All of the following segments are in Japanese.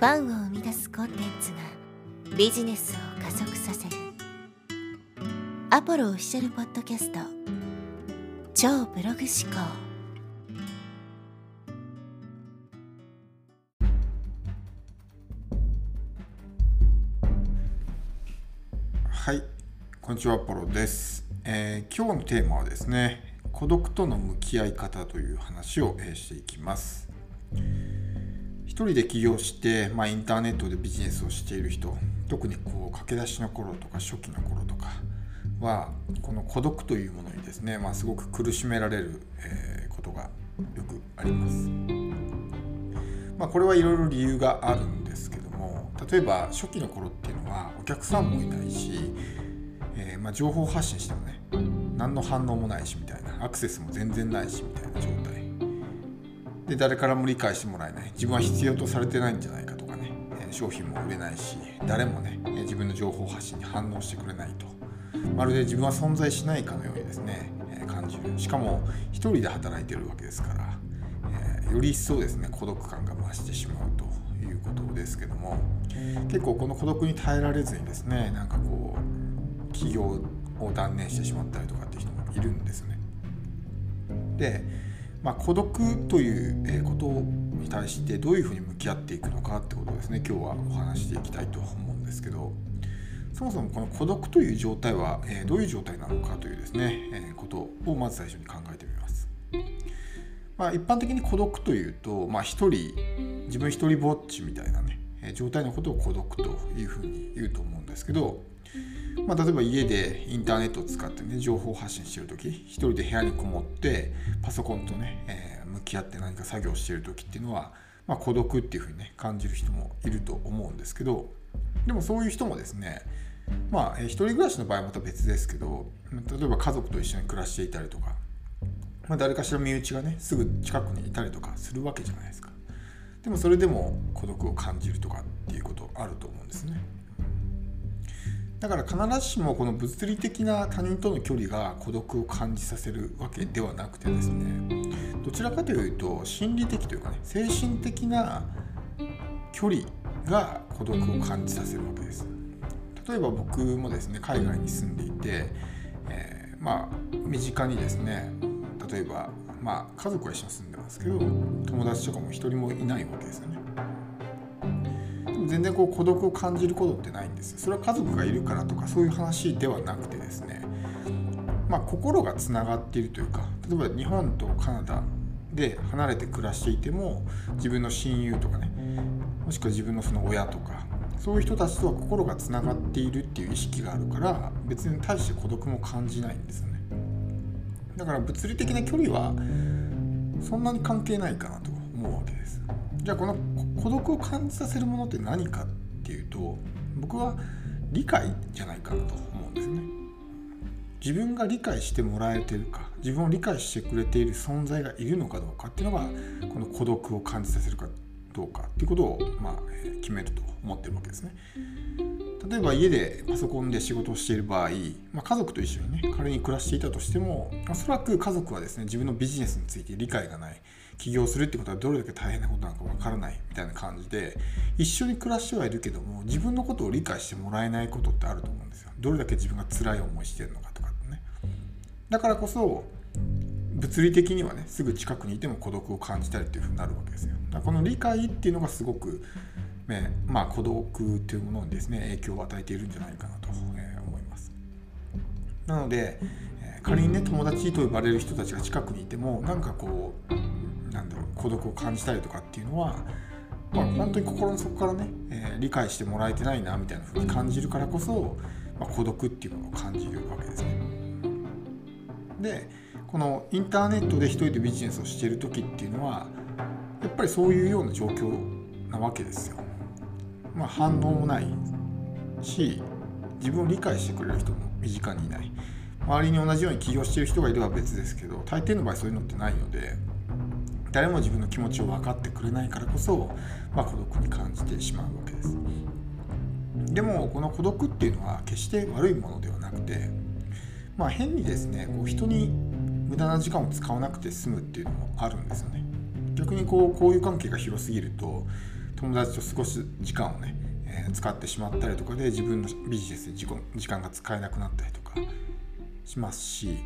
ファンを生み出すコンテンツがビジネスを加速させる。アポロオフィシャルポッドキャスト。超ブログ思考。はいこんにちはアポロです、えー今日のテーマはですね孤独との向き合い方という話を、えーしていきます。人で起業して、まあ、インターネットでビジネスをしている人特にこう駆け出しの頃とか初期の頃とかはこの孤独というものにですね、まあ、すごく苦しめられる、えーことがよくあります。まあ、これはいろいろ理由があるんですけども例えば初期の頃っていうのはお客さんもいないし、えーまあ、情報発信してもね何の反応もないしみたいなアクセスも全然ないしみたいな状態で誰からも理解してもらえない。自分は必要とされてないんじゃないかとかね、商品も売れないし誰もね、自分の情報発信に反応してくれないと。まるで自分は存在しないかのようにですね、感じる。しかも一人で働いてるわけですからえより一層ですね孤独感が増してしまうということですけども。結構この孤独に耐えられずにですねなんかこう起業を断念してしまったりとかっていう人もいるんですね。で、まあ、孤独ということに対してどういうふうに向き合っていくのかってことですね。今日はお話していきたいと思うんですけど。そもそもこの孤独という状態は、どういう状態なのかというですね、ことをまず最初に考えてみます。まあ、一般的に孤独というと、まあ、一人自分一人ぼっちみたいなね状態のことを孤独というふうに言うと思うんですけど、まあ、例えば家でインターネットを使ってね情報発信してる時一人で部屋にこもってパソコンとね、えー向き合って何か作業してる時っていうのは、まあ、孤独っていうふうにね感じる人もいると思うんですけどでもそういう人もですねまあ、えー一人暮らしの場合はまた別ですけど例えば家族と一緒に暮らしていたりとかまあ、誰かしら身内がねすぐ近くにいたりとかするわけじゃないですか。でもそれでも孤独を感じるとかっていうことあると思うんですね。だから必ずしもこの物理的な他人との距離が孤独を感じさせるわけではなくてですねどちらかというと心理的というかね精神的な距離が孤独を感じさせるわけです。例えば僕もですね海外に住んでいて、えーまあ身近にですね例えばまあ家族は一緒に住んでますけど友達とかも一人もいないわけですよね。全然こう孤独を感じることってないんですそれは家族がいるからとかそういう話ではなくてですね。まあ心がつながっているというか例えば日本とカナダで離れて暮らしていても自分の親友とかねもしくは自分のその親とかそういう人たちとは心がつながっているっていう意識があるから別に対して孤独も感じないんですよね。だから物理的な距離はそんなに関係ないかなと思うわけです。じゃあこの孤独を感じさせるものって何かっていうと僕は理解じゃないかなと思うんですね。自分が理解してもらえてるか自分を理解してくれている存在がいるのかどうかっていうのがこの孤独を感じさせるかどうかっていうことを、まあ、決めると思ってるわけですね。例えば家でパソコンで仕事をしている場合、まあ、家族と一緒にね仮に暮らしていたとしてもおそらく家族はですね自分のビジネスについて理解がない。起業するってことはどれだけ大変なことなのかわからないみたいな感じで一緒に暮らしてはいるけども自分のことを理解してもらえないことってあると思うんですよ。どれだけ自分が辛い思いしてるのかとかってね。だからこそ物理的にはねすぐ近くにいても孤独を感じたりっていうふうになるわけですよ。だからこの理解っていうのがすごく、まあ、孤独というものにですね影響を与えているんじゃないかなと、え思いますなので、え仮にね友達と呼ばれる人たちが近くにいてもなんかこうなんだろう孤独を感じたりとかっていうのはまあ、本当に心の底からね、え理解してもらえてないなみたいな風に感じるからこそ、まあ、孤独っていうものを感じるわけですね。でこのインターネットで一人でビジネスをしている時っていうのはやっぱりそういうような状況なわけですよ。まあ、反応もない。し自分を理解してくれる人も身近にいない。周りに同じように起業している人がいれば別ですけど大抵の場合そういうのってないので誰も自分の気持ちを分かってくれないからこそ、まあ、孤独に感じてしまうわけです。でもこの孤独っていうのは決して悪いものではなくてまあ変にですねこう人に無駄な時間を使わなくて済むっていうのもあるんですよね。逆にこう交友関係が広すぎると友達と過ごす時間をね、えー、使ってしまったりとかで自分のビジネスで時時間が使えなくなったりとかしますし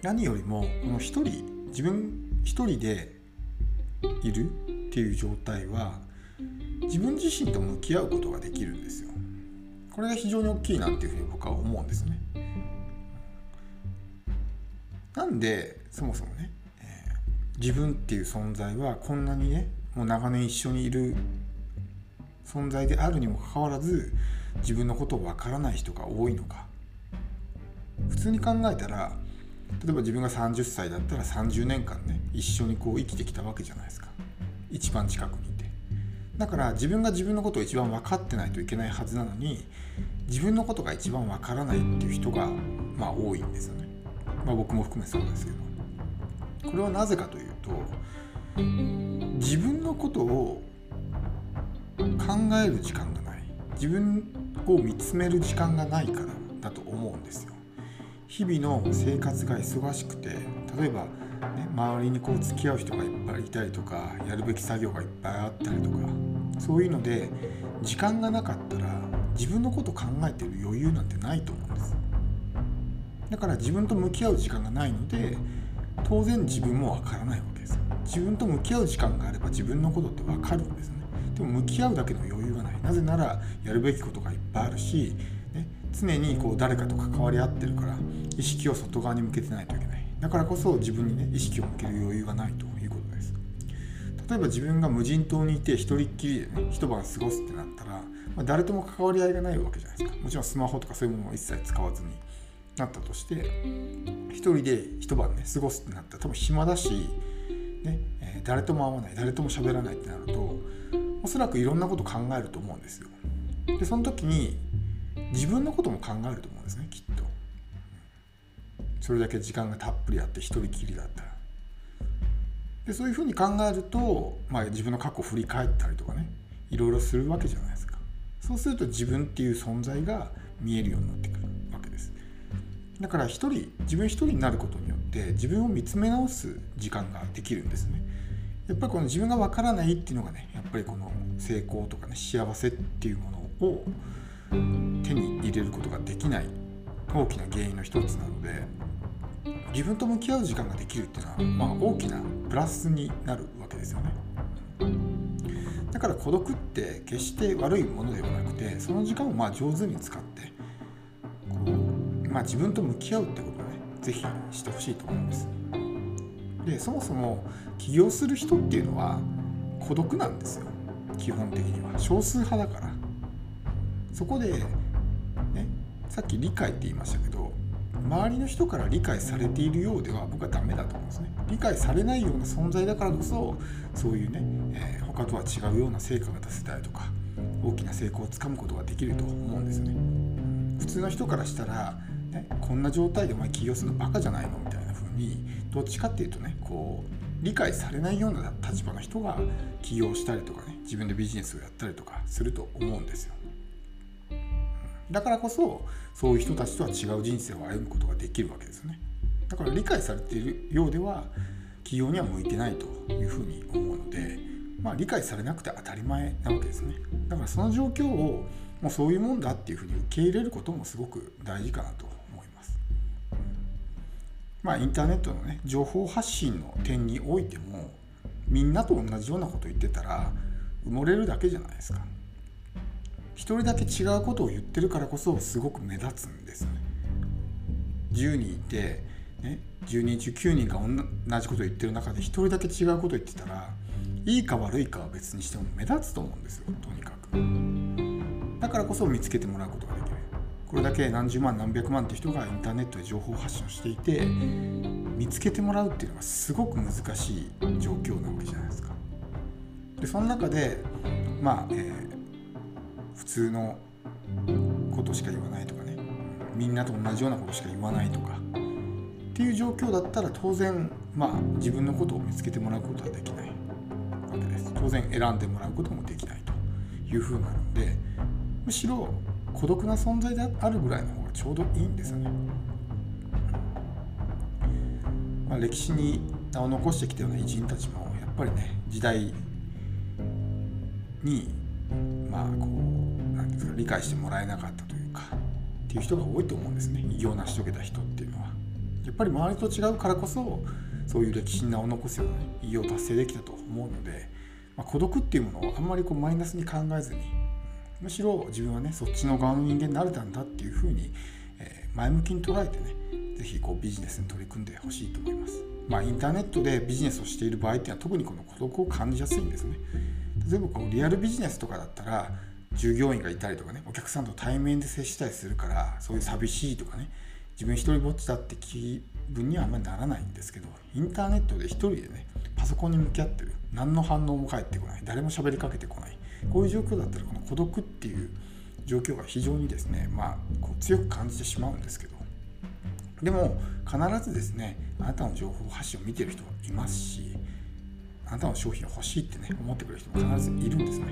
何よりもこの一人自分一人でいるっていう状態は自分自身と向き合うことができるんですよ。これが非常に大きいなっていうふうに僕は思うんですね。なんでそもそもね、えー、自分っていう存在はこんなにねもう長年一緒にいる存在であるにもかかわらず自分のことを分からない人が多いのか。普通に考えたら例えば自分が30歳だったら30年間ね一緒にこう生きてきたわけじゃないですか。一番近くにいて。だから自分が自分のことを一番分かってないといけないはずなのに自分のことが一番分からないっていう人がまあ多いんですよね。まあ僕も含めそうですけど。これはなぜかというと自分のことを考える時間がない。自分を見つめる時間がないからだと思うんですよ。日々の生活が忙しくて例えば、ね、周りにこう付き合う人がいっぱいいたりとかやるべき作業がいっぱいあったりとかそういうので時間がなかったら自分のこと考えてる余裕なんてないと思うんです。だから自分と向き合う時間がないので当然自分もわからないわけです自分と向き合う時間があれば自分のことってわかるんですね。でも向き合うだけの余裕がない。なぜならやるべきことがいっぱいあるしね常にこう誰かと関わり合ってるから意識を外側に向けてないといけない。だからこそ自分にね意識を向ける余裕がないということです。例えば自分が無人島にいて一人っきりでね一晩過ごすってなったら、まあ、誰とも関わり合いがないわけじゃないですか。もちろんスマホとかそういうものを一切使わずに。なったとして一人で一晩ね過ごすってなったら多分暇だし、ねえ、誰とも会わない誰とも喋らないってなるとおそらくいろんなこと考えると思うんですよ。でその時に自分のことも考えると思うんですねきっと。それだけ時間がたっぷりあって一人きりだったら。でそういうふうに考えると、まあ、自分の過去を振り返ったりとかねいろいろするわけじゃないですか。そうすると自分っていう存在が見えるようになってくるわけです。だから一人自分一人になることによって自分を見つめ直す時間ができるんですね。やっぱりこの自分がわからないっていうのがねやっぱりこの成功とかね幸せっていうものを手に入れることができない大きな原因の一つなので自分と向き合う時間ができるっていうのは、まあ、大きなプラスになるわけですよね。だから孤独って決して悪いものではなくてその時間をまあ上手に使ってこう、まあ、自分と向き合うってことをね是非してほしいと思います。でそもそも起業する人っていうのは孤独なんですよ。基本的には。少数派だから。そこで、ね、さっき理解って言いましたけど周りの人から理解されているようでは僕はダメだと思うんですね。理解されないような存在だからこそそういうね、えー、他とは違うような成果が出せたりとか大きな成功をつかむことができると思うんですよね。普通の人からしたら、ね、こんな状態でお前起業するのバカじゃないの？みたいな風にどっちかっていうとねこう理解されないような立場の人が起業したりとかね自分でビジネスをやったりとかすると思うんですよ。だからこそそういう人たちとは違う人生を歩むことができるわけですよね。だから理解されているようでは企業には向いてないというふうに思うので、まあ、理解されなくて当たり前なわけですね。だからその状況をもうそういうもんだっていうふうに受け入れることもすごく大事かなとまあインターネットのね情報発信の点においてもみんなと同じようなこと言ってたら埋もれるだけじゃないですか1人だけ違うことを言ってるからこそすごく目立つんですよね。10人いて、ね、10人中9人が同じことを言ってる中で1人だけ違うことを言ってたらいいか悪いかは別にしても目立つと思うんですよとにかく。だからこそ見つけてもらうことができる。これだけ何十万何百万って人がインターネットで情報発信をしていて見つけてもらうっていうのがすごく難しい状況なわけじゃないですか。でその中でまあ、えー普通のことしか言わないとかねみんなと同じようなことしか言わないとかっていう状況だったら当然まあ自分のことを見つけてもらうことはできないわけです当然選んでもらうこともできないというふうなのでむしろ孤独な存在であるぐらいの方がちょうどいいんですよね、まあ、歴史に名を残してきたような偉人たちもやっぱりね時代にまあこうなんですか理解してもらえなかったというかっていう人が多いと思うんですね偉業を成し遂げた人っていうのは。やっぱり周りと違うからこそそういう歴史に名を残すような、偉業を達成できたと思うので、まあ、孤独っていうものをあんまりこうマイナスに考えずにむしろ自分はねそっちの側の人間になれたんだっていうふうに、え、前向きに捉えてね是非こうビジネスに取り組んでほしいと思います。まあ、インターネットでビジネスをしている場合っていうのは特にこの孤独を感じやすいんですね。例えばこうリアルビジネスとかだったら従業員がいたりとかねお客さんと対面で接したりするからそういう寂しいとかね自分一人ぼっちだって気分にはあんまりならないんですけどインターネットで一人でねパソコンに向き合ってる何の反応も返ってこない誰も喋りかけてこないこういう状況だったらこの孤独っていう状況が非常にですねまあこう強く感じてしまうんですけど。でも必ずですねあなたの情報発信を見てる人はいますしあなたの商品を欲しいってね思ってくれる人も必ずいるんですね。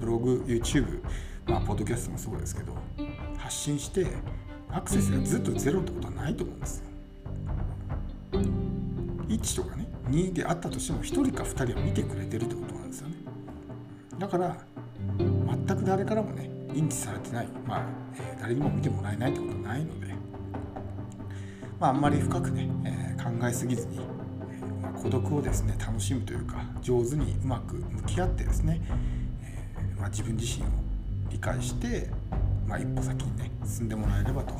ブログ YouTube まあポッドキャストもそうですけど発信してアクセスがずっとゼロってことはないと思うんですよ。1とかね2であったとしても1人か2人は見てくれてるってことなんですよね。だから全く誰からもね認知されてない。まあ、えー、誰にも見てもらえないってことはないので。まああんまり深くね、えー、考えすぎずに、えーまあ、孤独をですね楽しむというか上手にうまく向き合ってですね、えまあ、自分自身を理解して、まあ、一歩先にね進んでもらえればと